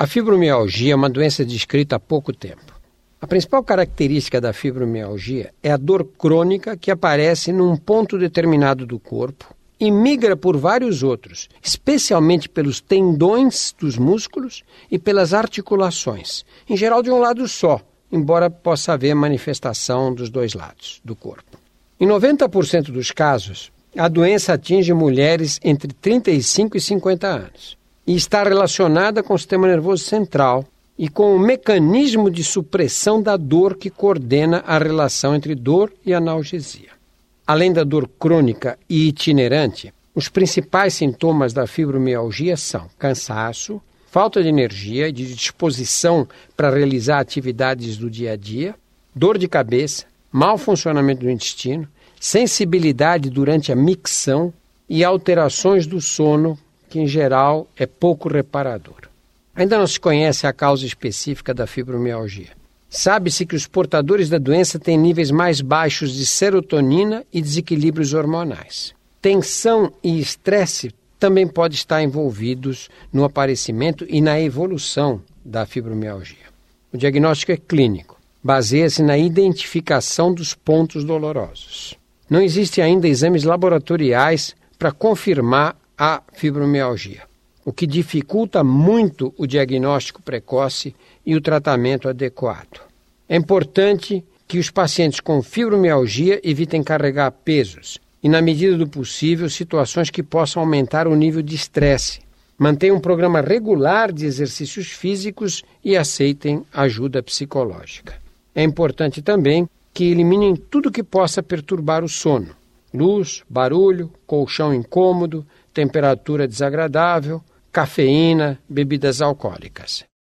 A fibromialgia é uma doença descrita há pouco tempo. A principal característica da fibromialgia é a dor crônica que aparece num ponto determinado do corpo e migra por vários outros, especialmente pelos tendões dos músculos e pelas articulações, em geral de um lado só, embora possa haver manifestação dos dois lados do corpo. Em 90% dos casos, a doença atinge mulheres entre 35 e 50 anos e está relacionada com o sistema nervoso central e com o mecanismo de supressão da dor que coordena a relação entre dor e analgesia. Além da dor crônica e itinerante, os principais sintomas da fibromialgia são cansaço, falta de energia e de disposição para realizar atividades do dia a dia, dor de cabeça, mau funcionamento do intestino, sensibilidade durante a micção e alterações do sono que em geral é pouco reparador. Ainda não se conhece a causa específica da fibromialgia. Sabe-se que os portadores da doença têm níveis mais baixos de serotonina e desequilíbrios hormonais. Tensão e estresse também podem estar envolvidos no aparecimento e na evolução da fibromialgia. O diagnóstico é clínico, baseia-se na identificação dos pontos dolorosos. Não existem ainda exames laboratoriais para confirmar a fibromialgia, o que dificulta muito o diagnóstico precoce e o tratamento adequado. É importante que os pacientes com fibromialgia evitem carregar pesos e, na medida do possível, situações que possam aumentar o nível de estresse. Mantenham um programa regular de exercícios físicos e aceitem ajuda psicológica. É importante também que eliminem tudo que possa perturbar o sono: luz, barulho, colchão incômodo, temperatura desagradável, cafeína, bebidas alcoólicas.